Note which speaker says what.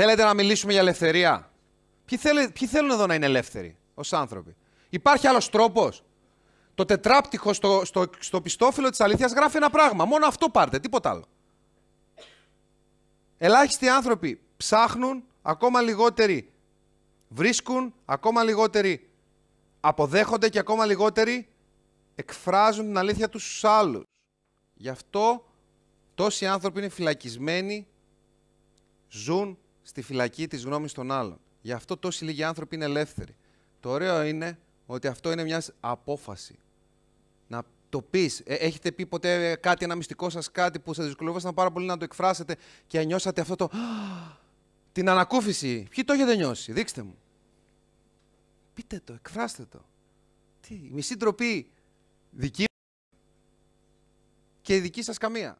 Speaker 1: Θέλετε να μιλήσουμε για ελευθερία; Ποιοι, θέλ, ποιοι θέλουν εδώ να είναι ελεύθεροι ως άνθρωποι; Υπάρχει άλλος τρόπος; Το τετράπτυχο στο, στο, στο πιστόφυλλο της αλήθειας γράφει ένα πράγμα. Μόνο αυτό πάρτε, τίποτα άλλο. Ελάχιστοι άνθρωποι ψάχνουν, ακόμα λιγότεροι βρίσκουν, ακόμα λιγότεροι αποδέχονται και ακόμα λιγότεροι εκφράζουν την αλήθεια τους στους άλλους. Γι' αυτό τόσοι άνθρωποι είναι φυλακισμένοι, ζουν στη φυλακή της γνώμης των άλλων. Γι' αυτό τόσοι λίγοι άνθρωποι είναι ελεύθεροι. Το ωραίο είναι ότι αυτό είναι μια απόφαση. Να το πεις. Ε, έχετε πει ποτέ κάτι, ένα μυστικό σας κάτι που σα δυσκολεύονταν πάρα πολύ να το εκφράσετε και νιώσατε αυτό το. την ανακούφιση. Ποιοι το έχετε νιώσει, δείξτε μου. Πείτε το, εκφράστε το. Τι, η μισή ντροπή δική και η δική σας καμία.